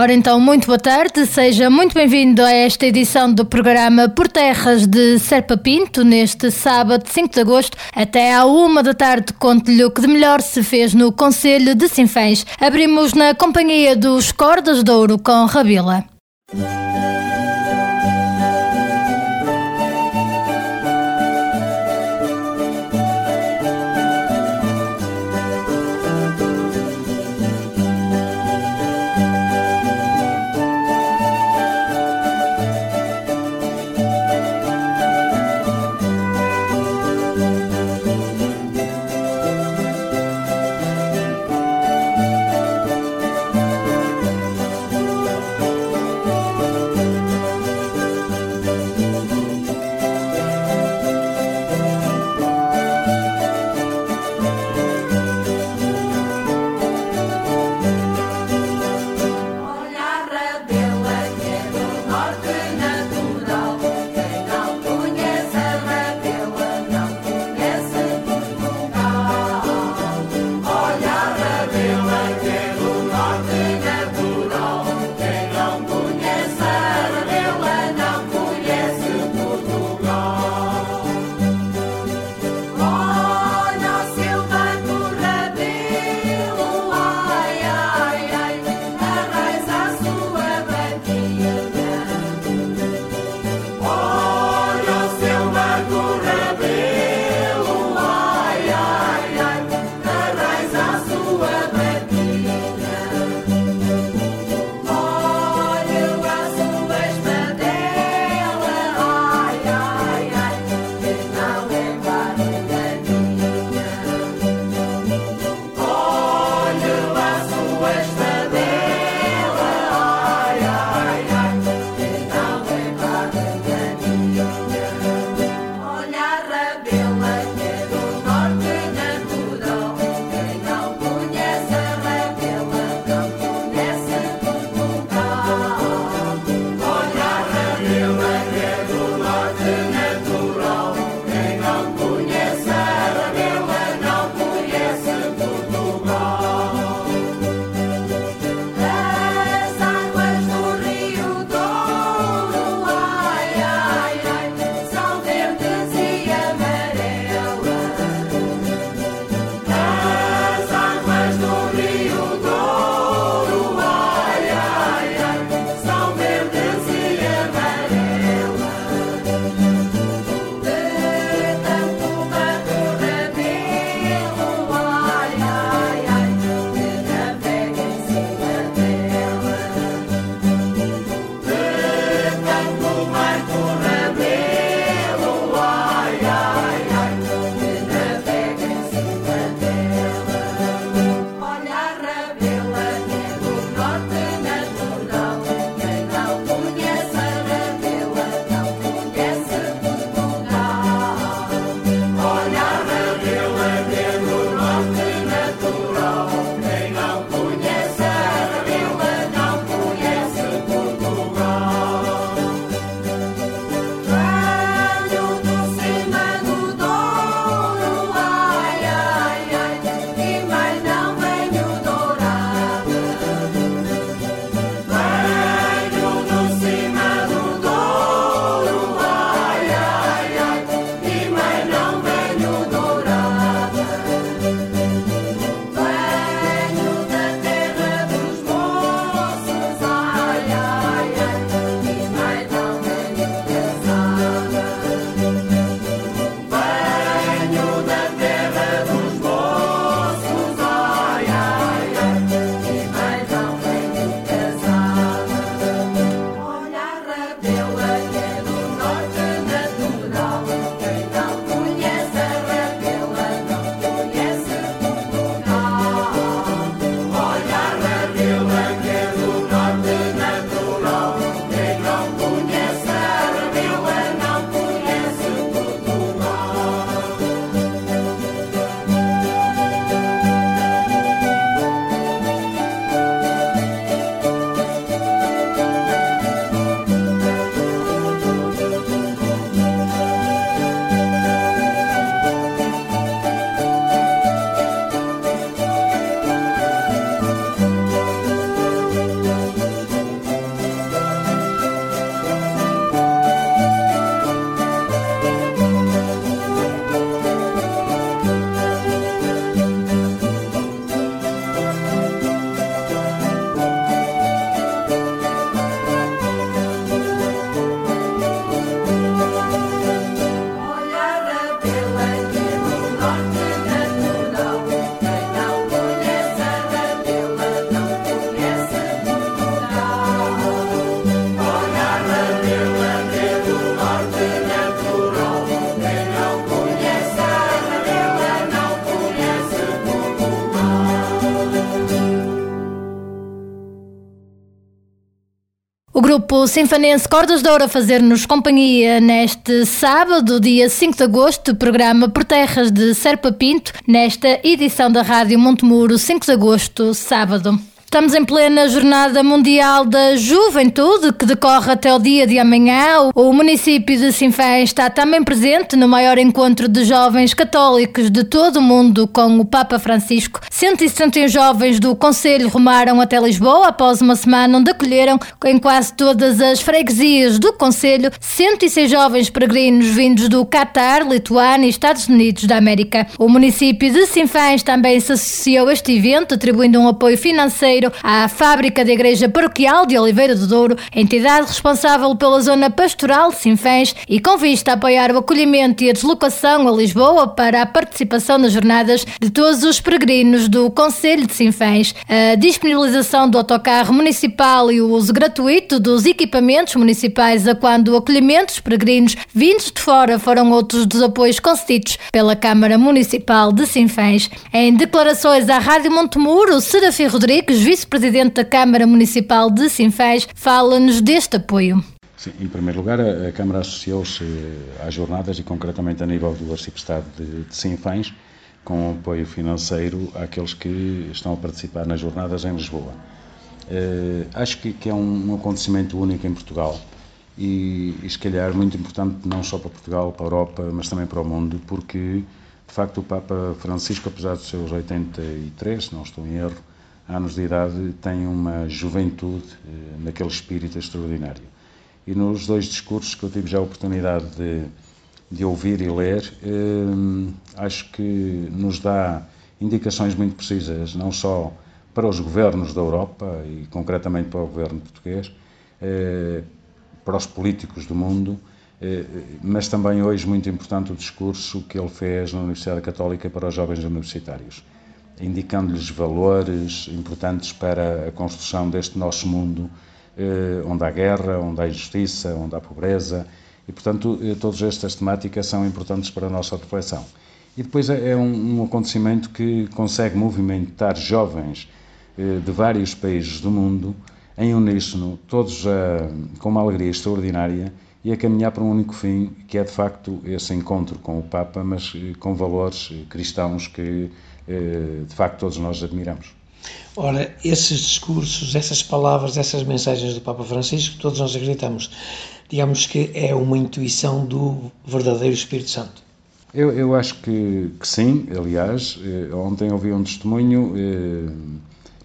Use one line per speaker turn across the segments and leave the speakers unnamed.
Ora então, muito boa tarde, seja muito bem-vindo a esta edição do programa Por Terras de Serpa Pinto, neste sábado 5 de agosto, até à uma da tarde, conto-lhe o que de melhor se fez no Conselho de Sinfãs. Abrimos na companhia dos Cordas de Ouro com Rabila. O grupo sinfanense Cordas de Ouro a fazer-nos companhia neste sábado, dia 5 de agosto, programa Por Terras de Serpa Pinto, nesta edição da Rádio Montemuro, 5 de agosto, sábado. Estamos em plena Jornada Mundial da Juventude, que decorre até o dia de amanhã. O município de Sinfém está também presente no maior encontro de jovens católicos de todo o mundo com o Papa Francisco. 171 jovens do Conselho rumaram até Lisboa após uma semana onde acolheram em quase todas as freguesias do Conselho 106 jovens peregrinos vindos do Catar, Lituânia e Estados Unidos da América. O município de Sinfãs também se associou a este evento, atribuindo um apoio financeiro à Fábrica da Igreja Paroquial de Oliveira do Douro, entidade responsável pela zona pastoral de Sinfãs e com vista a apoiar o acolhimento e a deslocação a Lisboa para a participação nas jornadas de todos os peregrinos do Conselho de Sinfãs, a disponibilização do autocarro municipal e o uso gratuito dos equipamentos municipais a quando o acolhimento dos peregrinos vindos de fora foram outros dos apoios concedidos pela Câmara Municipal de Sinfãs. Em declarações à Rádio Montemuro, Serafim Rodrigues, vice-presidente da Câmara Municipal de Sinfãs, fala-nos deste apoio.
Sim, em primeiro lugar, a, Câmara associou-se às jornadas e, concretamente, a nível do Arciprestado de, de Sinfãs, com apoio financeiro àqueles que estão a participar nas jornadas em Lisboa. Uh, acho que, que, é um, um, acontecimento único em Portugal e, e, se calhar, muito importante não só para Portugal, para a Europa, mas também para o mundo, porque, de facto, o Papa Francisco, apesar dos seus 83, não estou em erro, anos de idade tem uma juventude eh, naquele espírito extraordinário. E nos dois discursos que eu tive já a oportunidade de, de ouvir e ler, eh, acho que nos dá indicações muito precisas, não só para os governos da Europa e concretamente para o governo português, eh, para os políticos do mundo, mas também hoje muito importante o discurso que ele fez na Universidade Católica para os jovens universitários indicando-lhes valores importantes para a construção deste nosso mundo, eh, onde há guerra, onde há injustiça, onde há pobreza, e portanto eh, todas estas temáticas são importantes para a nossa reflexão. E depois é, é um, acontecimento que consegue movimentar jovens eh, de vários países do mundo em uníssono, todos com uma alegria extraordinária e a caminhar para um único fim, que é de facto esse encontro com o Papa, mas com valores cristãos que eh, de facto todos nós admiramos.
Ora, esses discursos, essas palavras, essas mensagens do Papa Francisco, todos nós acreditamos, digamos que é uma intuição do verdadeiro Espírito Santo.
Eu, eu acho que, que sim, aliás, eh, ontem ouvi um testemunho, eh,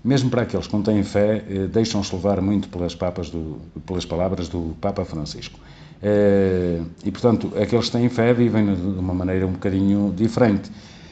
mesmo para aqueles que não têm fé, eh, deixam-se levar muito pelas, papas do, pelas palavras do Papa Francisco. Eh, e, portanto, aqueles que têm fé vivem de uma maneira um bocadinho diferente.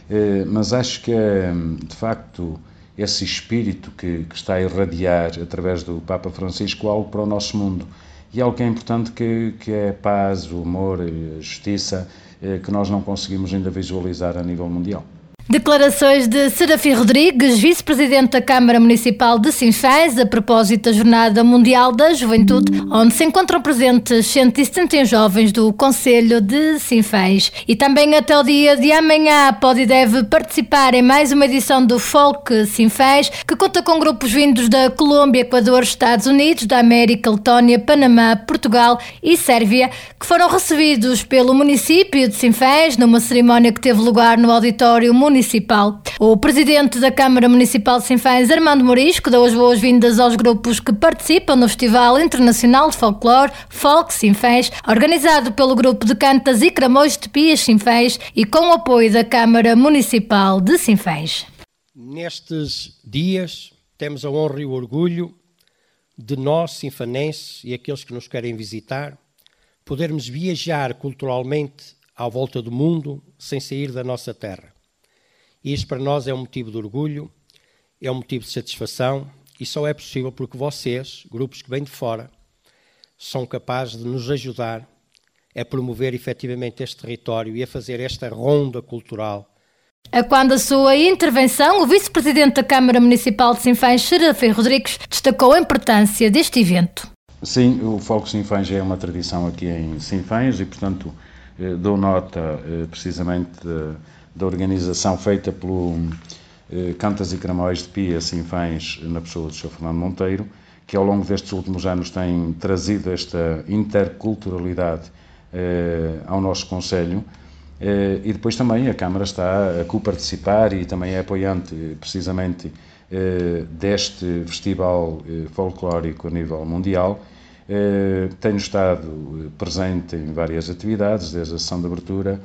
Eh, mas acho que, hum, de facto, esse espírito que, que, está a irradiar através do Papa Francisco algo para o nosso mundo e algo que é importante que, que é a paz, o amor a justiça eh, que nós não conseguimos ainda visualizar a nível mundial.
Declarações de Serafim Rodrigues, vice-presidente da Câmara Municipal de Sinfãs, a propósito da Jornada Mundial da Juventude, onde se encontram presentes 170 jovens do Conselho de Sinfãs. E também até o dia de amanhã pode e deve participar em mais uma edição do Folk Sinfãs, que conta com grupos vindos da Colômbia, Equador, Estados Unidos, da América, Letónia, Panamá, Portugal e Sérvia, que foram recebidos pelo município de Sinfãs numa cerimónia que teve lugar no Auditório Municipal Municipal. O presidente da Câmara Municipal de Sinfãs, Armando Morisco, deu as boas-vindas aos grupos que participam no Festival Internacional de Folclore Folk Sinfãs, organizado pelo grupo de cantas e cramões de Pias Sinfãs e com o apoio da Câmara Municipal de Sinfãs.
Nestes dias temos a honra e o orgulho de nós, sinfanenses e aqueles que nos querem visitar, podermos viajar culturalmente à volta do mundo sem sair da nossa terra. E isto para nós é um motivo de orgulho, é um motivo de satisfação e só é possível porque vocês, grupos que vêm de fora, são capazes de nos ajudar a promover efetivamente este território e a fazer esta ronda cultural.
A quando a sua intervenção, o vice-presidente da Câmara Municipal de Sinfãs, Serafim Rodrigues, destacou a importância deste evento.
Sim, o Folco Sinfãs é uma tradição aqui em Sinfãs e, portanto, eh, dou nota eh, precisamente da organização feita pelo eh, Cantas e Cramóis de Pia Sinfãs, na pessoa do Sr. Fernando Monteiro, que ao longo destes últimos anos tem trazido esta interculturalidade ao nosso Conselho. E depois também a Câmara está a co-participar e também é apoiante, precisamente, deste festival folclórico a nível mundial. Tenho estado presente em várias atividades, desde a sessão de abertura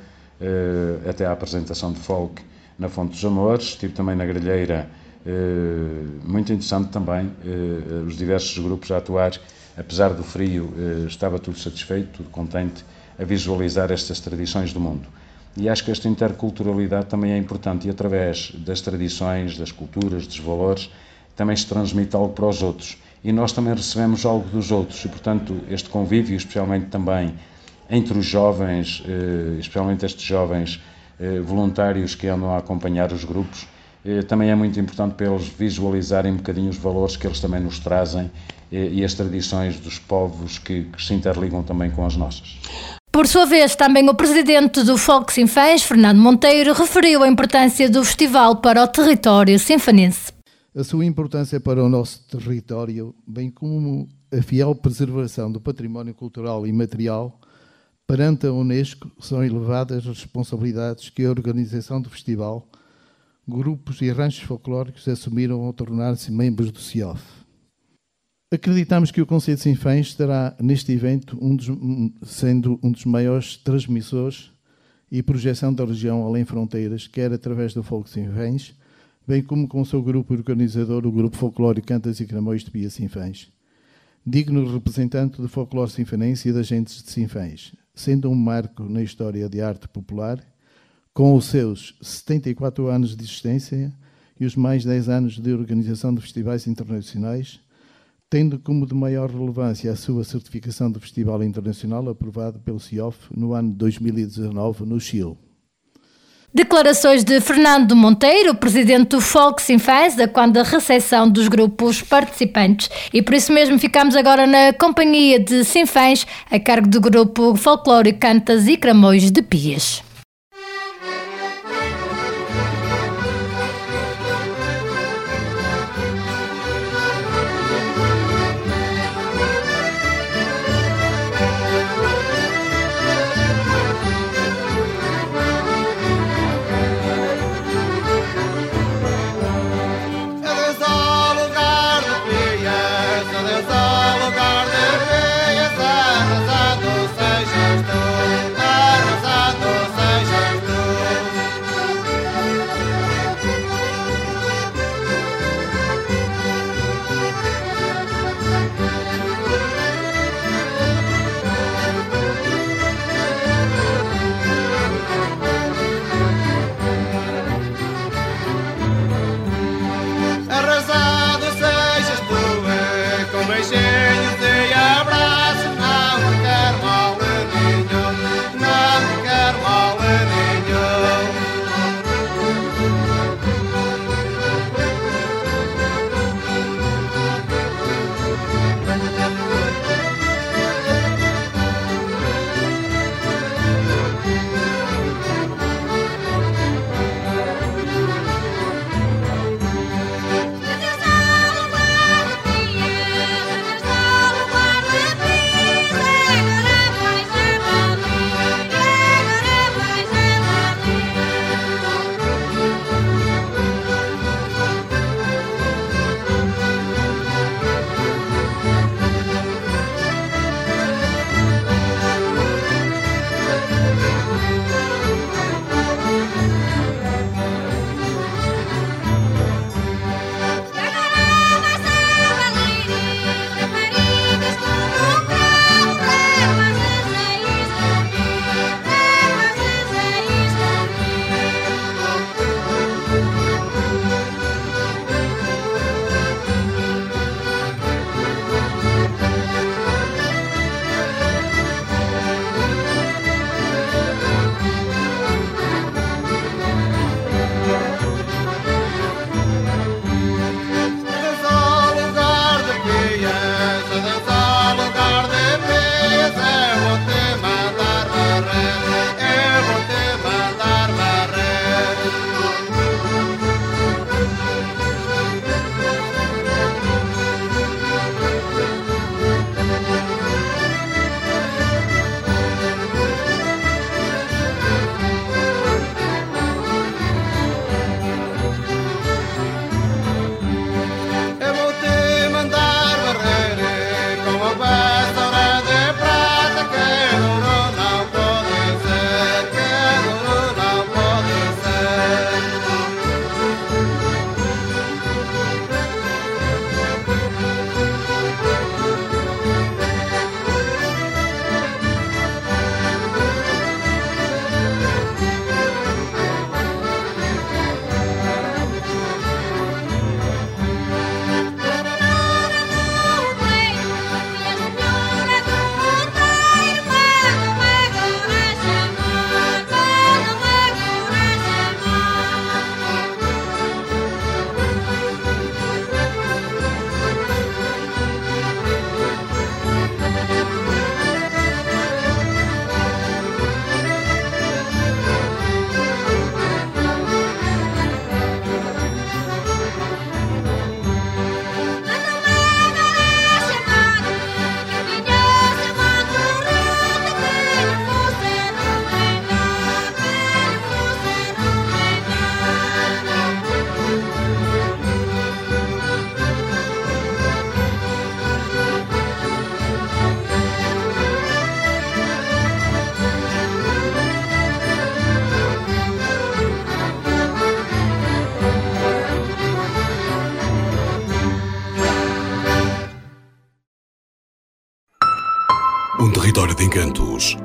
até à apresentação de folk na Fonte dos Amores, estive também na Grelheira, eh, muito interessante também, eh, os diversos grupos a atuar, apesar do frio, eh, estava tudo satisfeito, tudo contente a visualizar estas tradições do mundo. E acho que esta interculturalidade também é importante e através das tradições, das culturas, dos valores, também se transmite algo para os outros. E nós também recebemos algo dos outros e, portanto, este convívio, especialmente também entre os jovens, especialmente estes jovens eh, voluntários que andam a acompanhar os grupos, eh, também é muito importante para eles visualizarem um bocadinho os valores que eles também nos trazem eh, e as tradições dos povos que, que se interligam também com as nossas.
Por sua vez, também o presidente do Folk Sinfãs, Fernando Monteiro, referiu a importância do festival para o território sinfanense.
A sua importância para o nosso território, bem como a fiel preservação do património cultural e material, Perante a Unesco, são elevadas as responsabilidades que a organização do festival, grupos e ranchos folclóricos assumiram ao tornar-se membros do CIOF. Acreditamos que o Conselho de Sinfãs estará neste evento um dos, sendo um dos maiores transmissores e projeção da região além fronteiras, quer através do Folk Sinfãs, bem como com o seu grupo organizador, o Grupo Folclórico Cantas e Cramões de Pia Sinfãs, digno representante do folclore sinfanense e das gentes de Sinfãs, sendo um marco na história de arte popular, com os seus 74 anos de existência e os mais 10 anos de organização de festivais internacionais, tendo como de maior relevância a sua certificação de Festival Internacional aprovado pelo CIOF no ano 2019 no Chile.
Declarações de Fernando Monteiro, presidente do Folk Sinfãs, quando a recepção dos grupos participantes. E por isso mesmo ficamos agora na companhia de Sinfãs, a cargo do grupo folclórico Cantas e Cramões de Pias.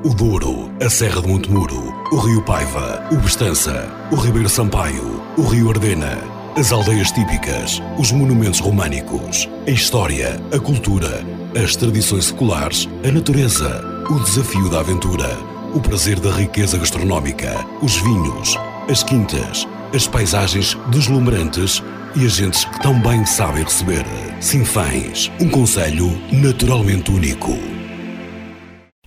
O Douro, a Serra de Montemuro, o Rio Paiva, o Bestança, o Ribeiro Sampaio, o Rio Ardena, as aldeias típicas, os monumentos românicos, a história, a cultura, as tradições seculares, a natureza, o desafio da aventura, o prazer da riqueza gastronómica, os vinhos, as quintas, as paisagens deslumbrantes e as gentes que tão bem sabem receber. Sinfãs, um conselho naturalmente único.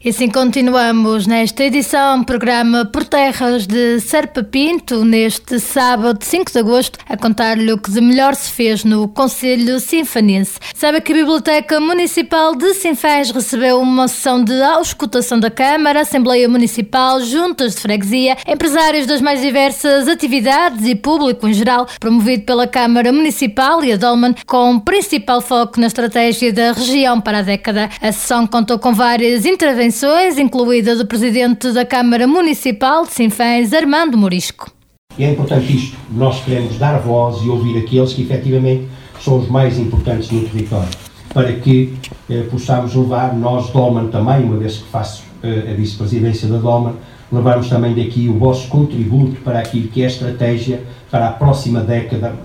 E assim continuamos nesta edição, programa Por Terras de Serpa Pinto, neste sábado 5 de agosto, a contar-lhe o que de melhor se fez no Conselho Sinfanense. Sabe que a Biblioteca Municipal de Sinfãs recebeu uma sessão de auscultação da Câmara, Assembleia Municipal, juntas de freguesia, empresários das mais diversas atividades e público em geral, promovido pela Câmara Municipal e a Dolman, com principal foco na estratégia da região para a década. A sessão contou com várias intervenções intervenções, incluída do Presidente da Câmara Municipal de Sinfãs, Armando Morisco.
É importante isto, nós queremos dar voz e ouvir aqueles que efetivamente são os mais importantes no território, para que eh, possamos levar, nós, Dolman também, uma vez que faço eh, a vice-presidência da Dolman, levarmos também daqui o vosso contributo para aquilo que é a estratégia para a próxima década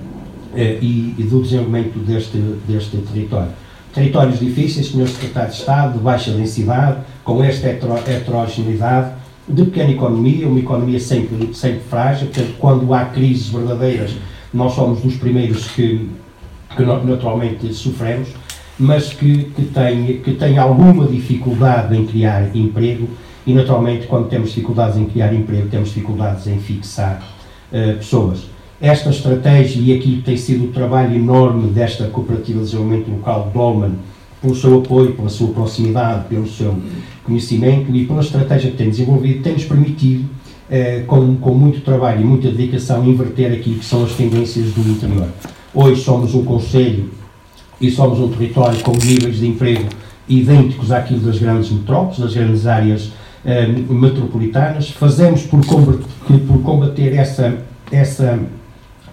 eh, e, e do desenvolvimento deste, deste território territórios difíceis, Sr. Secretário de Estado, de baixa densidade, com esta heterogeneidade, de pequena economia, uma economia sempre, sempre frágil, portanto, quando há crises verdadeiras, nós somos dos primeiros que, que naturalmente sofremos, mas que, que, tem, que tem alguma dificuldade em criar emprego. E, naturalmente, quando temos dificuldades em criar emprego, temos dificuldades em fixar uh, pessoas. Esta estratégia e que tem sido o trabalho enorme desta Cooperativa de Desenvolvimento Local Dolman, pelo seu apoio, pela sua proximidade, pelo seu conhecimento e pela estratégia que tem desenvolvido, tem-nos permitido, eh, com, com muito trabalho e muita dedicação, inverter aquilo que são as tendências do interior. Hoje somos um Conselho e somos um território com níveis de emprego idênticos àquilo das grandes metrópoles, das grandes áreas eh, metropolitanas. Fazemos por combater, por combater essa, essa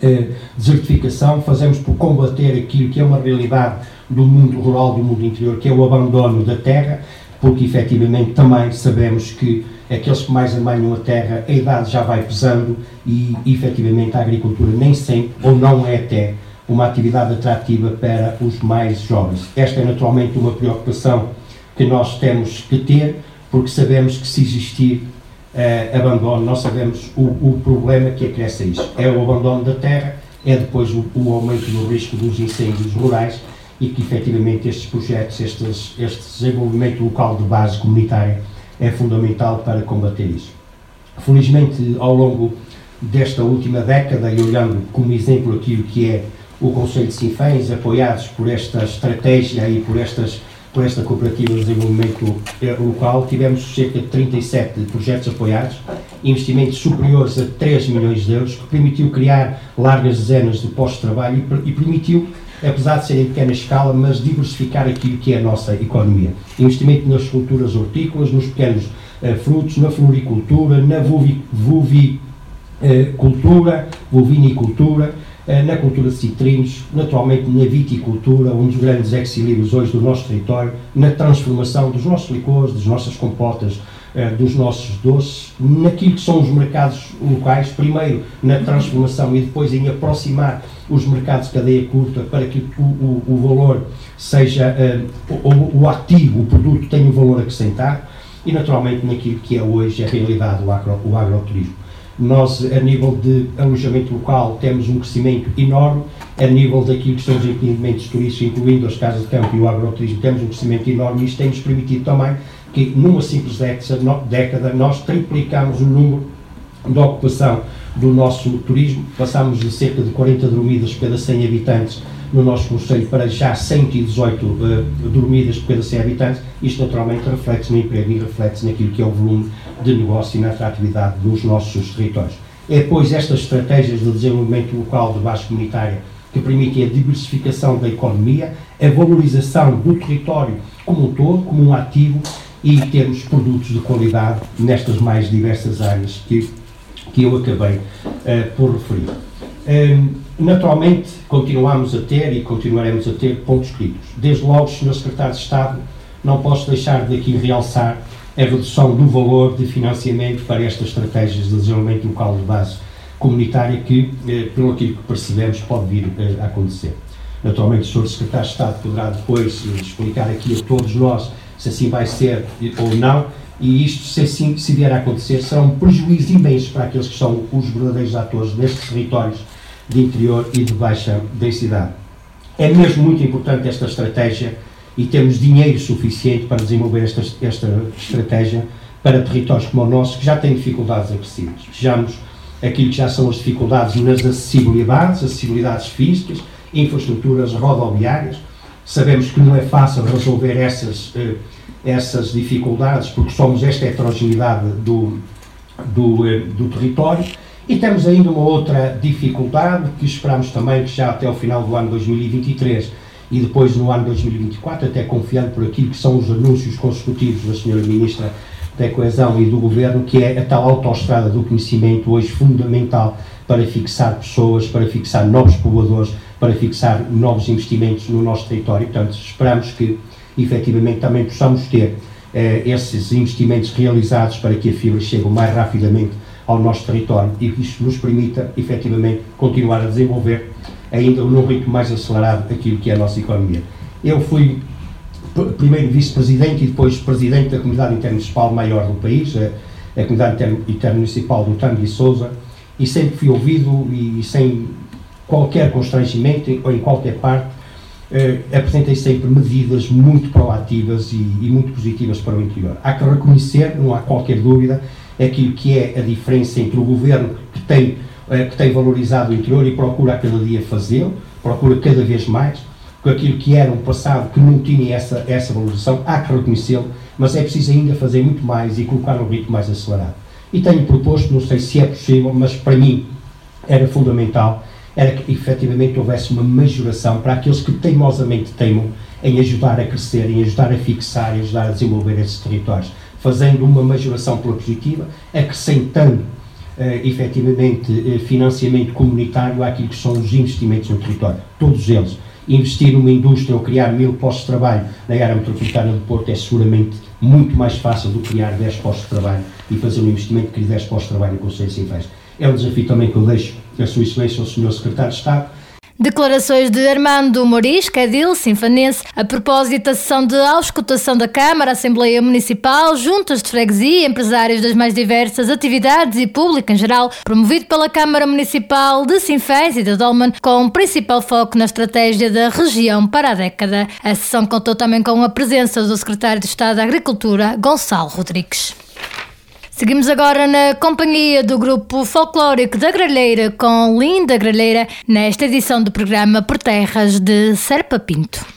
eh, desertificação, fazemos por combater aquilo que é uma realidade do mundo rural, do mundo interior, que é o abandono da terra, porque efetivamente também sabemos que aqueles que mais amanham a terra, a idade já vai pesando e efetivamente a agricultura nem sempre, ou não é até, uma atividade atrativa para os mais jovens. Esta é naturalmente uma preocupação que nós temos que ter, porque sabemos que se existir uh, abandono, nós sabemos o, o problema que acresce a isso. É o abandono da terra, é depois o, o, aumento do risco dos incêndios rurais e que efetivamente estes projetos, estes, este desenvolvimento local de base comunitária é fundamental para combater isso. Felizmente, ao longo desta última década, e olhando como exemplo aquilo que é o Conselho de Sinfãs, apoiados por esta estratégia e por estas por esta Cooperativa de Desenvolvimento Local, tivemos cerca de 37 projetos apoiados, investimentos superiores a 3 milhões de euros, que permitiu criar largas dezenas de postos de trabalho e, permitiu, apesar de ser em pequena escala, mas diversificar aquilo que é a nossa economia. Investimento nas culturas hortícolas, nos pequenos uh, frutos, na floricultura, na vulvicultura, uh, vulvinicultura, eh, na cultura de citrinos, naturalmente na viticultura, um dos grandes ex-libris hoje do nosso território, na transformação dos nossos licores, das nossas compotas, eh, dos nossos doces, naquilo que são os mercados locais, primeiro na transformação e depois em aproximar os mercados de cadeia curta para que o, o, o valor seja, uh, o, o, ativo, o produto tenha um valor acrescentado e naturalmente naquilo que é hoje a realidade agro, o agroturismo. Nós, a nível de alojamento local, temos um crescimento enorme, a nível daquilo que são os empreendimentos turísticos, incluindo as casas de campo e o agroturismo, temos um crescimento enorme e isto tem-nos permitido também que, numa simples década, nós triplicamos o número de ocupação do nosso turismo, passamos de cerca de 40 dormidas por cada 100 habitantes no nosso Conselho para já 118 uh, dormidas por cada 100 habitantes, isto naturalmente reflete-se no emprego e reflete-se naquilo que é o volume de negócio e na atratividade dos nossos territórios. É, pois, estas estratégias de desenvolvimento local de base comunitária que permitem a diversificação da economia, a valorização do território como um todo, como um ativo e termos produtos de qualidade nestas mais diversas áreas que, que eu acabei uh, por referir. Um, naturalmente, continuamos a ter e continuaremos a ter pontos críticos. Desde logo, Sr. Secretário de Estado não posso deixar de aqui realçar a redução do valor de financiamento para estas estratégias de desenvolvimento local de base comunitária que, eh, pelo aquilo que percebemos, pode vir eh, a acontecer. Naturalmente, o Sr. Secretário de Estado poderá depois eh, explicar aqui a todos nós se assim vai ser ou não, e isto, se assim se vier a acontecer, será um prejuízo imenso para aqueles que são os verdadeiros atores nestes territórios de interior e de baixa densidade. É mesmo muito importante esta estratégia e temos dinheiro suficiente para desenvolver esta, esta estratégia para territórios como o nosso, que já têm dificuldades acrescidas. Vejamos aquilo que já são as dificuldades nas acessibilidades, acessibilidades físicas, infraestruturas rodoviárias. Sabemos que não é fácil resolver essas, eh, essas dificuldades, porque somos esta heterogeneidade do, do, eh, do território. E temos ainda uma outra dificuldade que esperamos também que já até o final do ano 2023 e depois no ano 2024, até confiando por aquilo que são os anúncios consecutivos da Sra. Ministra da Coesão e do Governo, que é a tal autoestrada do conhecimento, hoje fundamental para fixar pessoas, para fixar novos povoadores, para fixar novos investimentos no nosso território. Portanto, esperamos que, efetivamente, também possamos ter eh, esses investimentos realizados para que a fibra chegue mais rapidamente ao nosso território e que isto nos permita, efetivamente, continuar a desenvolver ainda num ritmo mais acelerado aquilo que é a nossa economia. Eu fui primeiro vice-presidente e depois presidente da comunidade intermunicipal maior do país, a, a comunidade intermunicipal do Tango e Souza, e sempre fui ouvido e, sem qualquer constrangimento ou em qualquer parte, apresentei sempre medidas muito proativas e, e, muito positivas para o interior. Há que reconhecer, não há qualquer dúvida, aquilo que é a diferença entre o governo que tem eh, que tem valorizado o interior e procura a cada dia fazê-lo, procura cada vez mais, com aquilo que era um passado que não tinha essa, essa valorização, há que reconhecê-lo, mas é preciso ainda fazer muito mais e colocar um ritmo mais acelerado. E tenho proposto, não sei se é possível, mas para mim era fundamental, era que efetivamente houvesse uma majoração para aqueles que teimosamente teimam em ajudar a crescer, em ajudar a fixar, em ajudar a desenvolver esses territórios, fazendo uma majoração pela positiva, acrescentando uh, efetivamente uh, financiamento comunitário àquilo que são os investimentos no território, todos eles. Investir numa indústria ou criar mil postos de trabalho na área metropolitana do Porto é seguramente muito mais fácil do que criar 10 postos de trabalho e fazer um investimento que crie 10 postos de trabalho em Conselho de É um desafio também que eu deixo a Sua Excelência, ao Sr. Secretário de Estado,
Declarações de Armando Moris, Cadil, Sinfanense, a propósito da sessão de auscultação da Câmara, Assembleia Municipal, juntas de freguesia, empresários das mais diversas atividades e público em geral, promovido pela Câmara Municipal de Sinfãs e de Dolman, com principal foco na estratégia da região para a década. A sessão contou também com a presença do Secretário de Estado da Agricultura, Gonçalo Rodrigues. Seguimos agora na companhia do grupo folclórico da Gralheira com Linda Gralheira nesta edição do programa Por Terras de Serpa Pinto.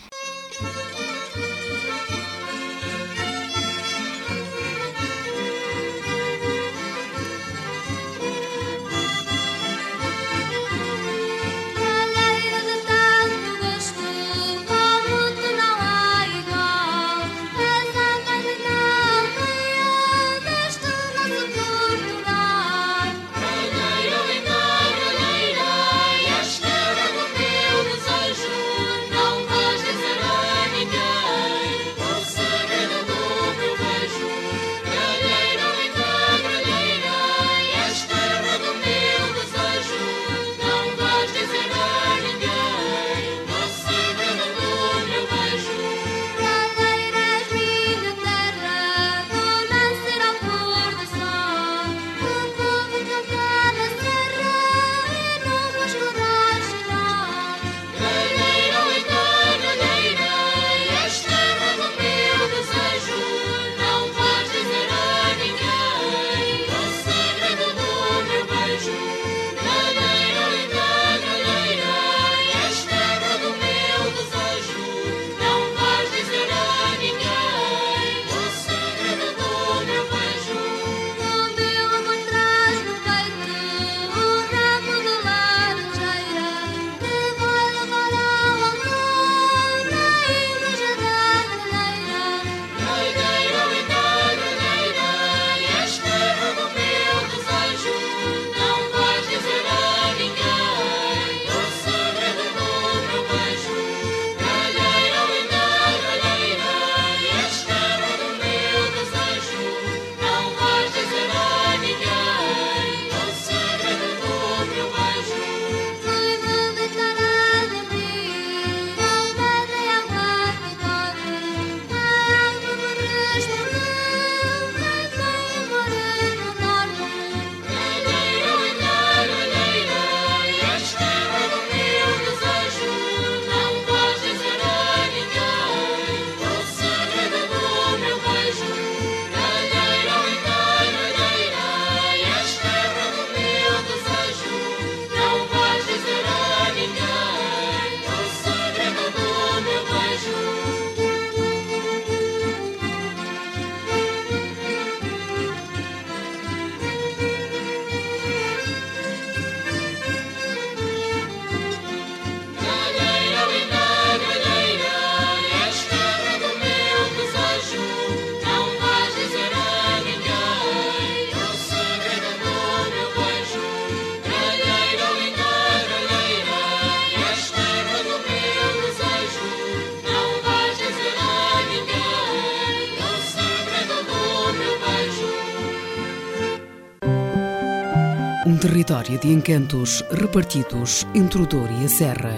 Território de encantos repartidos entre o Douro e a Serra.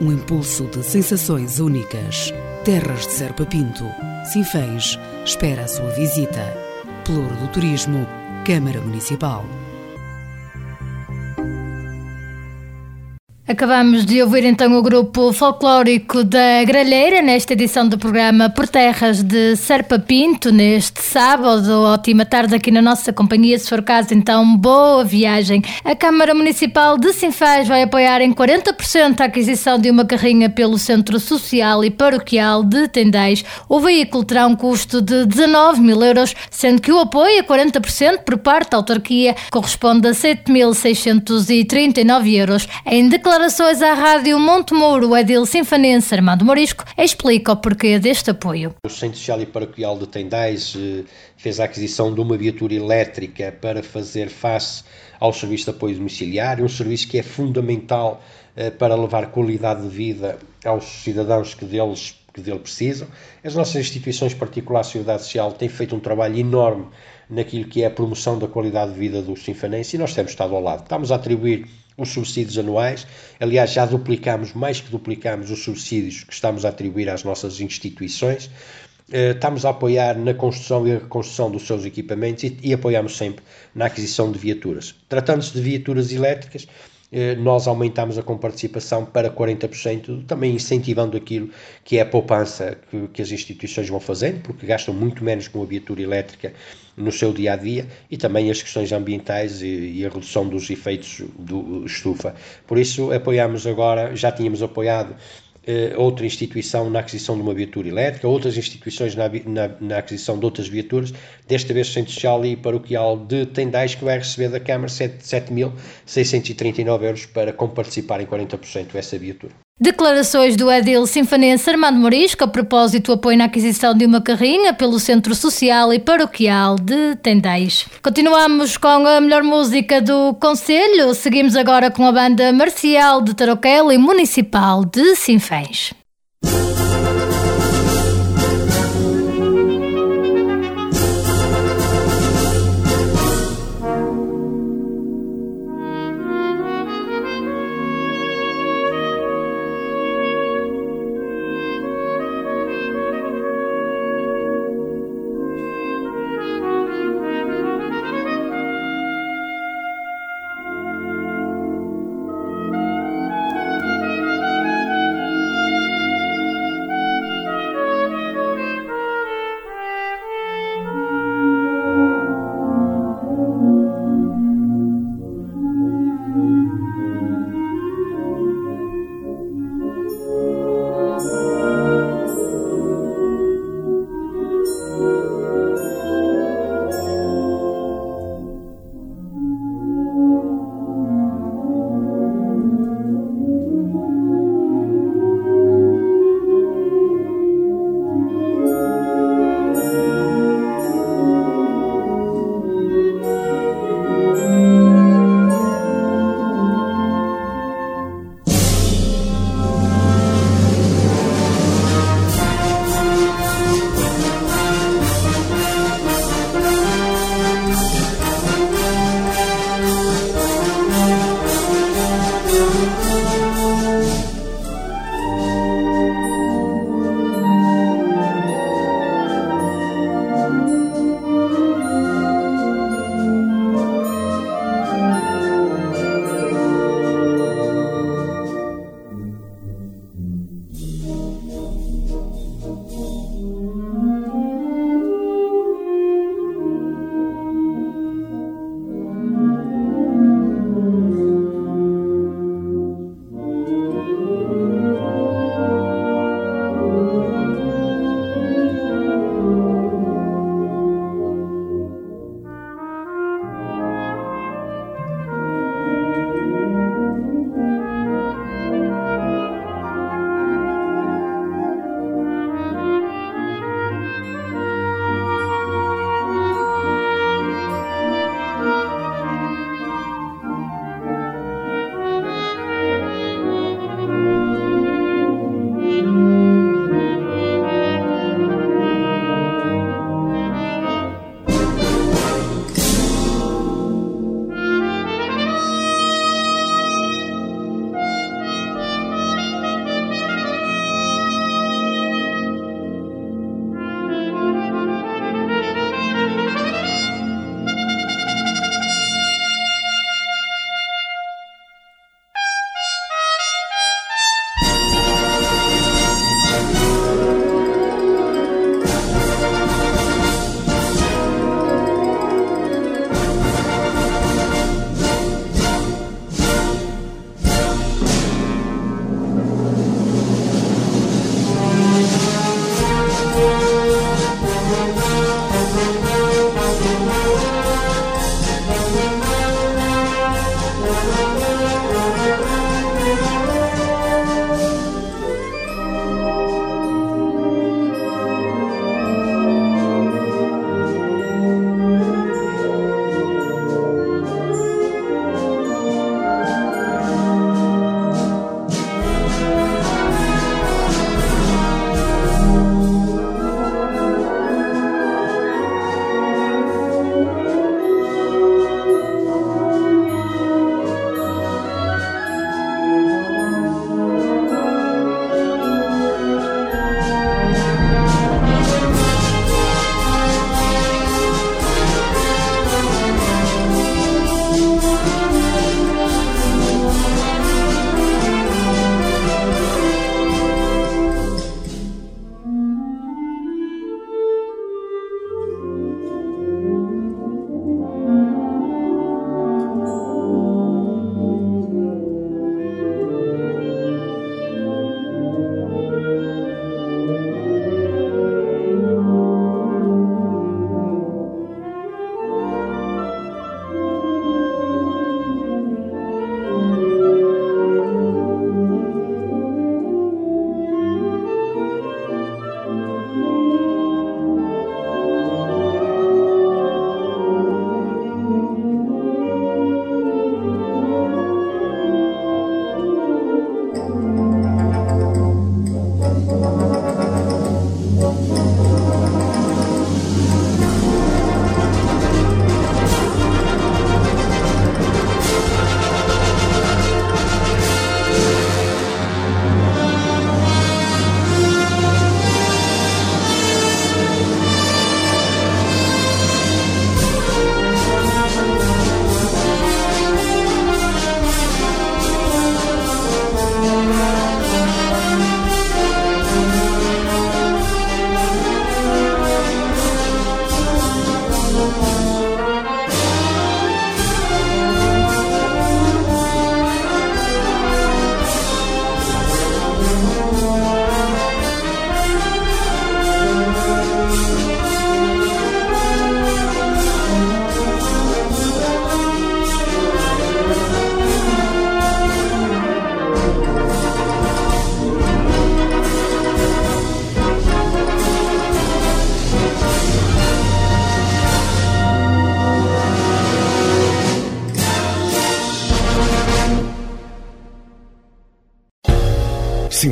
Um impulso de sensações únicas. Terras de Serpa Pinto. Sinfãs espera a sua visita. Pluro do Turismo, Câmara Municipal.
Acabamos de ouvir então o grupo folclórico da Gralheira nesta edição do programa Por Terras de Serpa Pinto, neste sábado. Ótima tarde aqui na nossa companhia. Se for caso, então, boa viagem. A Câmara Municipal de Sinfãs vai apoiar em 40% a aquisição de uma carrinha pelo Centro Social e Paroquial de Tendais. O veículo terá um custo de 19 mil euros, sendo que o apoio a 40% por parte da autarquia corresponde a 7.639 euros. Em declaração declarações à Rádio Montemuro, Edil Sinfanense Armando Morisco explica o porquê deste apoio.
O Centro Social e Paroquial de Tendais eh, fez a aquisição de uma viatura elétrica para fazer face ao serviço de apoio domiciliário, um serviço que é fundamental eh, para levar qualidade de vida aos cidadãos que deles que dele precisam. As nossas instituições particulares de sociedade social têm feito um trabalho enorme naquilo que é a promoção da qualidade de vida dos sinfanenses e nós temos estado ao lado. Estamos a atribuir os subsídios anuais. Aliás, já duplicamos, mais que duplicamos os subsídios que estamos a atribuir às nossas instituições. Eh, estamos a apoiar na construção e reconstrução dos seus equipamentos e, e apoiamos sempre na aquisição de viaturas. Tratando-se de viaturas elétricas, eh, nós aumentamos a comparticipação para 40%, também incentivando aquilo que é a poupança que, que, as instituições vão fazendo, porque gastam muito menos com a viatura elétrica no seu dia a dia e também as questões ambientais e, e a redução dos efeitos do estufa. Por isso, apoiamos agora, já tínhamos apoiado eh, outra instituição na aquisição de uma viatura elétrica, outras instituições na, na, na aquisição de outras viaturas, desta vez Centro Social e Paroquial de Tendais, que vai receber da Câmara 7.639 euros para comparticipar em 40% dessa viatura.
Declarações do Edil Sinfanense Armando Morisco a propósito do apoio na aquisição de uma carrinha pelo Centro Social e Paroquial de Tendais. Continuamos com a melhor música do Conselho. Seguimos agora com a banda marcial de Tarouquel e Municipal de Sinfãs.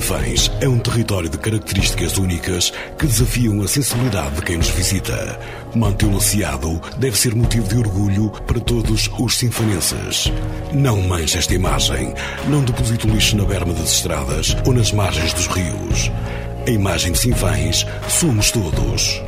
Sinfãs é um território de características únicas que desafiam a sensibilidade de quem nos visita. Mantê-lo aciado deve ser motivo de orgulho para todos os sinfanenses. Não manche esta imagem. Não deposite o lixo na berma das estradas ou nas margens dos rios. A imagem de Sinfãs somos todos.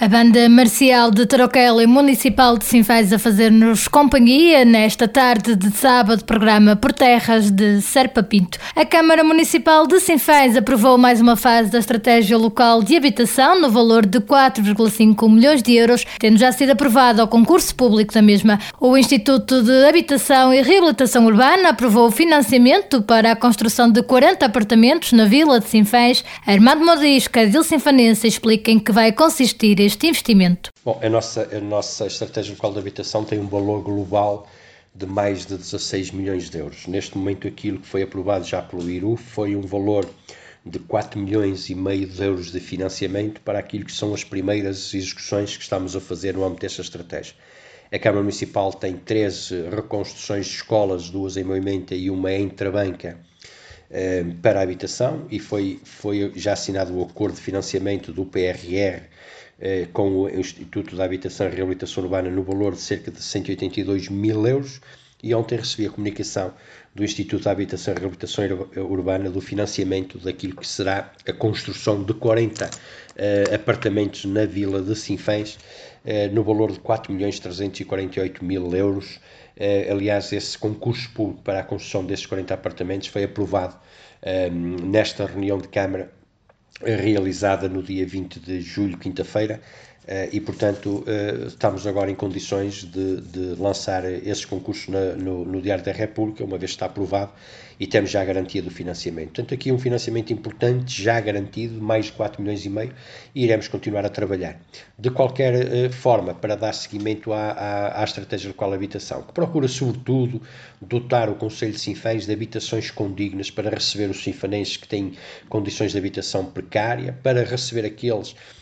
A banda marcial de Tarouquela e Municipal de Sinfãs a fazer-nos companhia nesta tarde de sábado, programa Por Terras de Serpa Pinto. A Câmara Municipal de Sinfãs aprovou mais uma fase da Estratégia Local de Habitação no valor de 4,5 milhões de euros, tendo já sido aprovado ao concurso público da mesma. O Instituto de Habitação e Reabilitação Urbana aprovou o financiamento para a construção de 40 apartamentos na Vila de Sinfãs. Armando Modisca, Dil Sinfanense, explica em que vai consistir este investimento?
Bom, a nossa, a nossa estratégia local de habitação tem um valor global de mais de 16 milhões de euros. Neste momento, aquilo que foi aprovado já pelo IRU foi um valor de 4 milhões e meio de euros de financiamento para aquilo que são as primeiras execuções que estamos a fazer no âmbito desta estratégia. A Câmara Municipal tem três reconstruções de escolas, duas em Moimenta e uma em Trabanca, eh, para a habitação e foi, foi já assinado o acordo de financiamento do PRR eh, com o Instituto da Habitação e Reabilitação Urbana no valor de cerca de 182 mil euros e ontem recebi a comunicação do Instituto da Habitação e Reabilitação Urbana do financiamento daquilo que será a construção de 40 eh, apartamentos na vila de Sinfãs eh, no valor de 4 milhões 348 mil euros. aliás, esse concurso público para a construção desses 40 apartamentos foi aprovado nesta reunião de Câmara realizada no dia 20 de julho, quinta-feira, e, portanto, eh, estamos agora em condições de, de lançar esses concursos na, no, no, Diário da República, uma vez está aprovado, e temos já a garantia do financiamento. Portanto, aqui um financiamento importante, já garantido, mais de 4 milhões e meio, e iremos continuar a trabalhar. De qualquer uh, forma, para dar seguimento à, à, à estratégia local de habitação, que procura, sobretudo, dotar o Conselho de Sinfãs de habitações condignas para receber os sinfanenses que têm condições de habitação precária, para receber aqueles eh,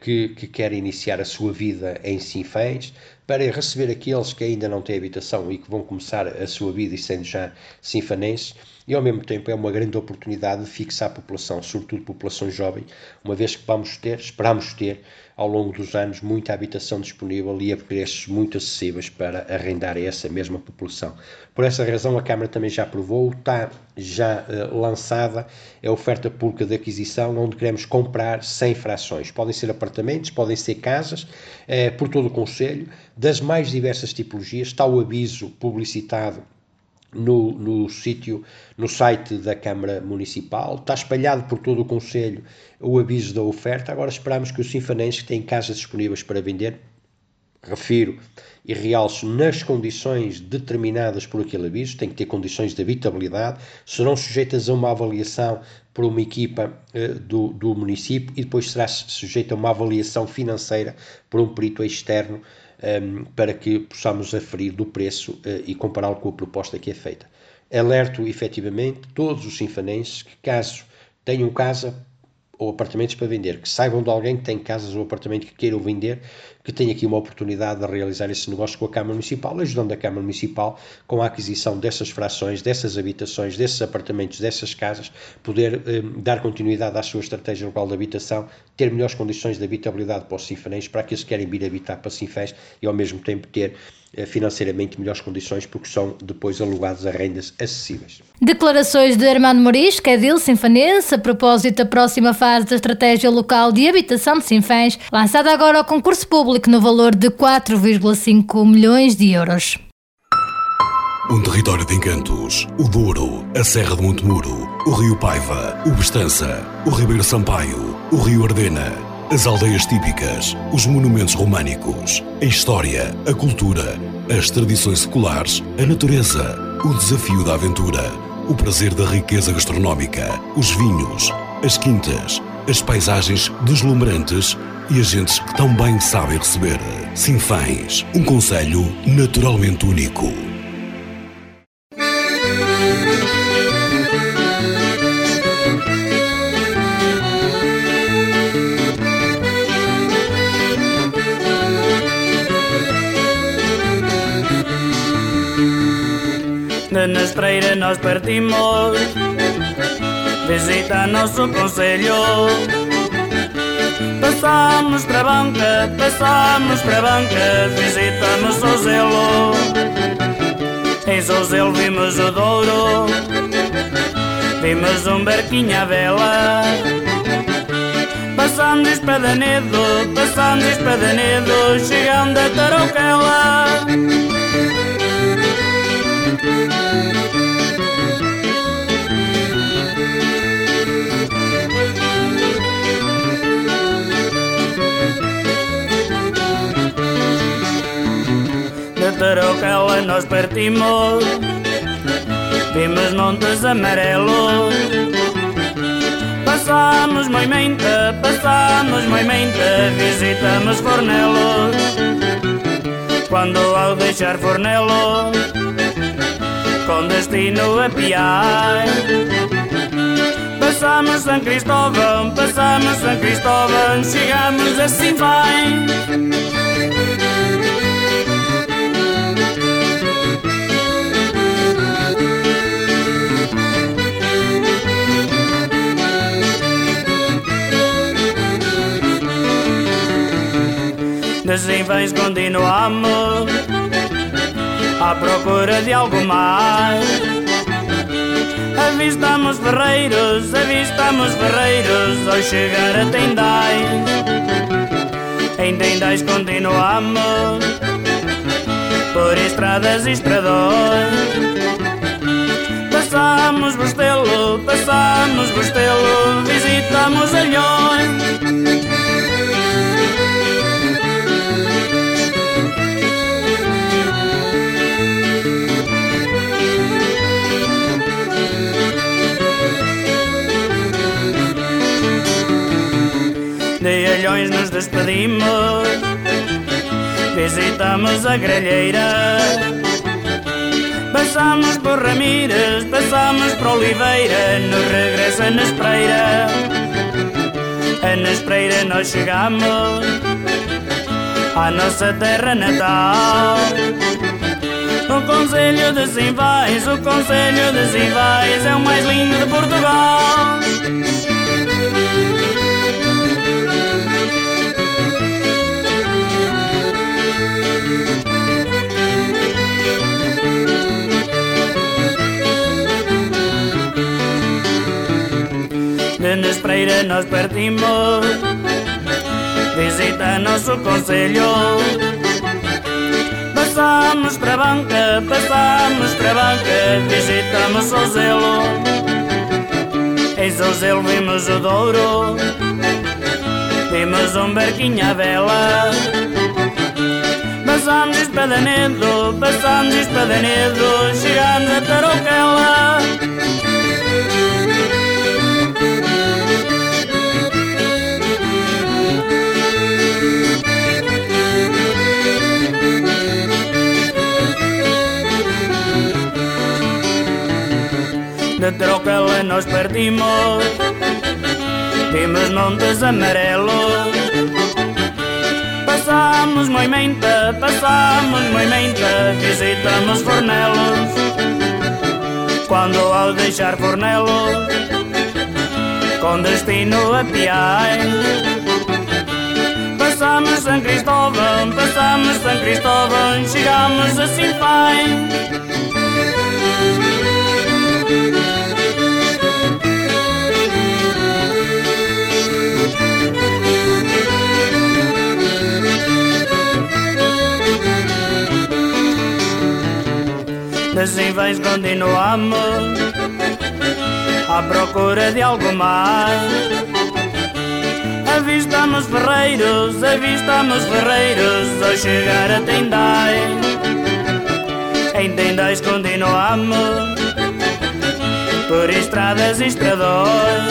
que, que querem iniciar a sua vida em Sinfãs, para receber aqueles que ainda não têm habitação e que vão começar a sua vida e sendo já sinfanenses, e ao mesmo tempo é uma grande oportunidade de fixar a população, sobretudo a população jovem, uma vez que vamos ter, esperamos ter, ao longo dos anos, muita habitação disponível e a preços muito acessíveis para arrendar a essa mesma população. Por essa razão, a Câmara também já aprovou, está já uh, lançada a oferta pública de aquisição, onde queremos comprar 100 frações. Podem ser apartamentos, podem ser casas, uh, por todo o Conselho, das mais diversas tipologias. Está o aviso publicitado no, no sítio, no site da Câmara Municipal, está espalhado por todo o Conselho o aviso da oferta. Agora esperamos que os sinfanenses que têm casas disponíveis para vender, refiro e realço nas condições determinadas por aquele aviso, tem que ter condições de habitabilidade, serão sujeitas a uma avaliação por uma equipa uh, do, do município e depois será sujeita a uma avaliação financeira por um perito externo um, ehm, para que possamos aferir do preço uh, e compará-lo com a proposta que é feita. Alerto efetivamente todos os sinfanenses que, caso tenham casa, ou apartamentos para vender, que saibam de alguém que tem casas ou apartamento que queiram vender, que tenha aqui uma oportunidade de realizar esse negócio com a Câmara Municipal, ajudando a Câmara Municipal com a aquisição dessas frações, dessas habitações, desses apartamentos, dessas casas, poder eh, dar continuidade à sua estratégia local de habitação, ter melhores condições de habitabilidade para os sinfanenses, para aqueles que querem vir habitar para Sinfãs e ao mesmo tempo ter financeiramente melhores condições, porque são depois alugados a rendas acessíveis.
Declarações de Armando Morisco, Edil Sinfanense, a propósito da próxima fase da Estratégia Local de Habitação de Sinfãs, lançada agora ao concurso público no valor de 4,5 milhões de euros.
Um território de encantos, o Douro, a Serra de Montemuro, o Rio Paiva, o Bestança, o Ribeiro Sampaio, o Rio Ardena as aldeias típicas, os monumentos românicos, a história, a cultura, as tradições seculares, a natureza, o desafio da aventura, o prazer da riqueza gastronómica, os vinhos, as quintas, as paisagens deslumbrantes e as gentes que tão bem sabem receber. Sinfãs, um conselho naturalmente único.
Nestreira nós partimos Visita nosso conselho Passamos para a banca, passamos para a banca Visitamos o Zelo Em Sozelo vimos o Douro Vimos um barquinho à vela. Passando Espadanedo, passando Espadanedo Chegando a Tarouquela De Tarouquela nós partimos Vimos montes amarelos Passamos Moimenta, passamos Moimenta Visitamos Fornelo Quando ao deixar Fornelo Com destino a Piai Passamos São Cristóvão, passamos São Cristóvão Chegamos a Sinfães Assim vens continuamos À procura de algo mais. Avistamos ferreiros, avistamos ferreiros Ao chegar a Tendais. Em Tendais continuamos Por estradas e estradões. Passamos Bostelo, passamos Bostelo Visitamos Alhões Nos despedimos. Visitamos a grelheira. Passamos por Ramírez, passamos por Oliveira No regresso a Nespreira. A Nespreira nós chegamos À nossa terra natal. O Conselho de Sinvais, o Conselho de Sinvais é o mais lindo de Portugal. De Nespreira nós partimos. Visita nosso conselho. Passamos para a banca, passamos para a banca Visitamos o Zelo. Em Sozelo vimos o Douro. Vimos um barquinho à vela. Passamos Espadanedo, passamos Espadanedo Chegamos a Tarouquela De Troquela nós partimos Vimos montes amarelos Passamos Moimenta, passamos Moimenta Visitamos Fornelos. Quando ao deixar Fornelos Com destino a Piai Passamos São Cristóvão, passamos São Cristóvão Chegamos a Sinfães Assim vens continuamos À procura de algo mais. Avistamos ferreiros, avistamos ferreiros Ao chegar a Tendai. Em Tendais continuamos Por estradas e estradões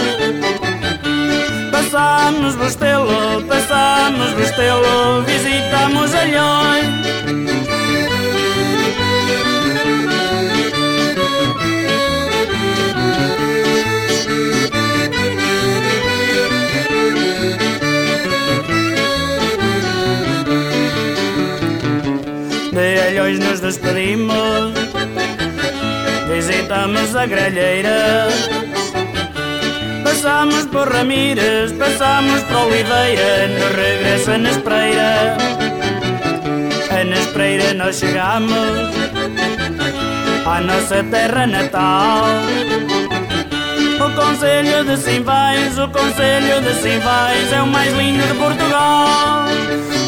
Passamos Bostelo, passamos Bostelo Visitamos Alhões De Alhões nos despedimos visitamos a grelheira. Passamos por Ramírez, passamos por Oliveira, no regresso a Nespreira. A Nespreira nós chegamos à nossa terra natal. O Conselho de Simvais, o Conselho de Simvais é o mais lindo de Portugal.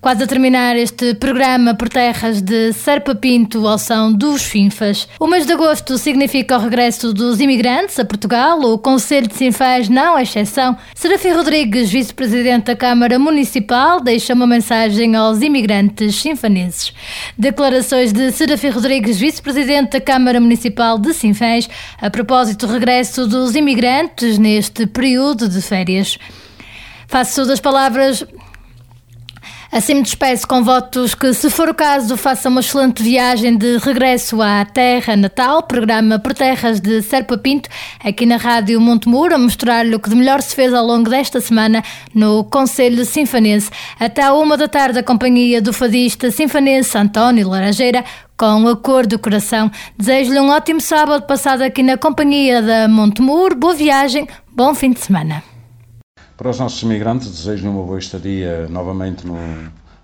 Quase a terminar este programa por terras de Serpa Pinto ao dos Finfas. O mês de agosto significa o regresso dos imigrantes a Portugal. O Conselho de Sinfãs não é exceção. Serafim Rodrigues, vice-presidente da Câmara Municipal, deixa uma mensagem aos imigrantes sinfaneses. Declarações de Serafim Rodrigues, vice-presidente da Câmara Municipal de Sinfãs, a propósito do regresso dos imigrantes neste período de férias. Faço das palavras Assim me despeço com votos que, se for o caso, faça uma excelente viagem de regresso à terra natal, programa por terras de Serpa Pinto, aqui na Rádio Montemuro, a mostrar-lhe o que de melhor se fez ao longo desta semana no Conselho Sinfanense. Até à uma da tarde, a companhia do fadista sinfanense António Laranjeira, com a cor do coração. Desejo-lhe um ótimo sábado passado aqui na companhia da Montemuro. Boa viagem, bom fim de semana.
Para os nossos imigrantes, desejo uma boa estadia novamente no,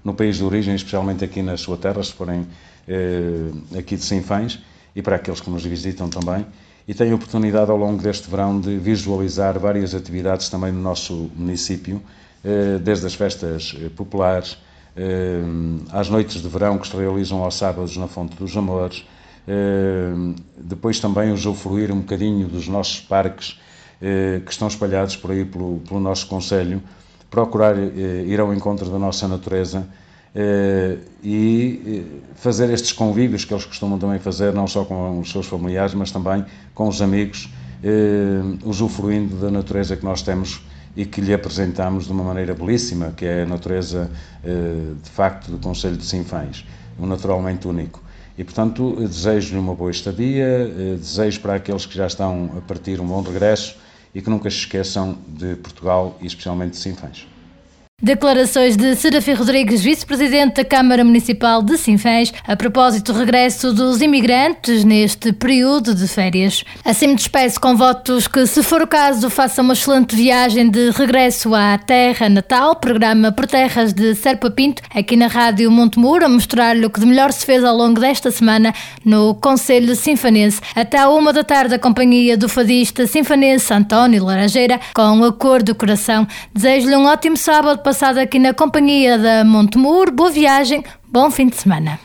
no país de origem, especialmente aqui na sua terra, se forem eh, aqui de Sinfãs, e para aqueles que nos visitam também. E tenho a oportunidade ao longo deste verão de visualizar várias atividades também no nosso município, eh, desde as festas eh, populares, eh, às noites de verão que se realizam aos sábados na Fonte dos Amores, eh, depois também usufruir um bocadinho dos nossos parques que estão espalhados por aí pelo, pelo nosso Conselho, procurar eh, ir ao encontro da nossa natureza eh, e fazer estes convívios que eles costumam também fazer, não só com os seus familiares, mas também com os amigos, usufruindo da natureza que nós temos e que lhe apresentamos de uma maneira belíssima, que é a natureza, de facto, do Conselho de Sinfãs, um naturalmente único. E, portanto, desejo-lhe uma boa estadia, desejo para aqueles que já estão a partir um bom regresso e que nunca se esqueçam de Portugal e especialmente de Sinfãs.
Declarações de Serafim Rodrigues, vice-presidente da Câmara Municipal de Sinfãs, a propósito do regresso dos imigrantes neste período de férias. Assim me despeço com votos que, se for o caso, faça uma excelente viagem de regresso à terra natal, programa por terras de Serpa Pinto, aqui na Rádio Montemuro, a mostrar-lhe o que de melhor se fez ao longo desta semana no Conselho Sinfanense. Até à uma da tarde, a companhia do fadista sinfanense António Laranjeira, com a cor do coração. Desejo-lhe um ótimo sábado passado aqui na companhia da Montemur. Boa viagem, bom fim de semana.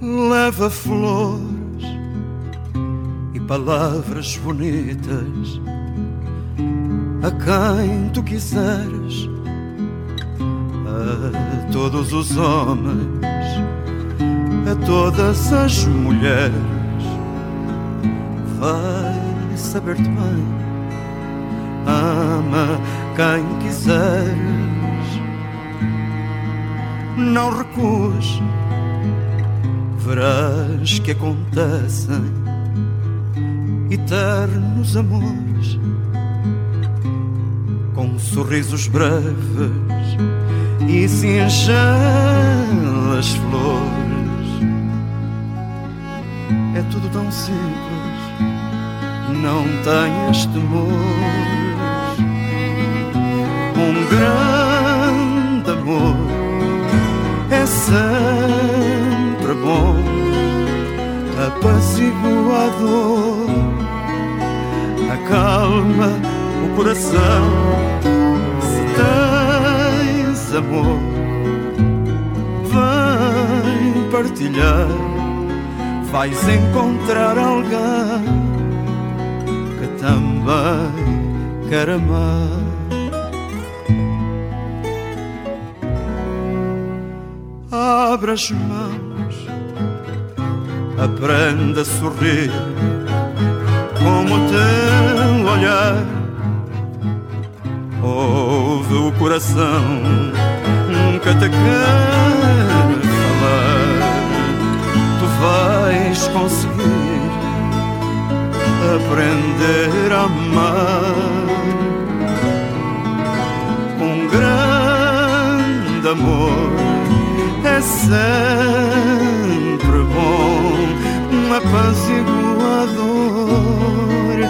Leva flor palavras bonitas a quem tu quiseres, a todos os homens, a todas as mulheres. Vai saber-te bem, ama quem quiseres, não recues, verás que acontecem eternos amores, com sorrisos breves e singelas flores. É tudo tão simples, não tenhas temores. Um grande amor é sempre bom, apaziguador coração. Se tens amor, vem partilhar. Vais encontrar alguém que também quer amar. abre as mãos, aprende a sorrir como o teu olhar. Ouve o coração que te quer falar. Tu vais conseguir aprender a amar. Um grande amor é sempre bom, um apaziguador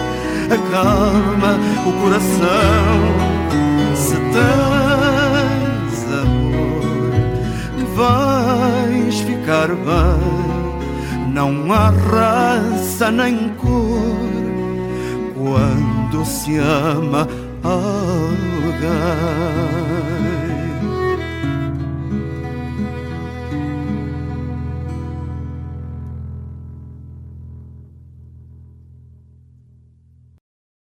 acalma o coração. Tens amor, vais ficar bem. Não há raça nem cor quando se ama alguém.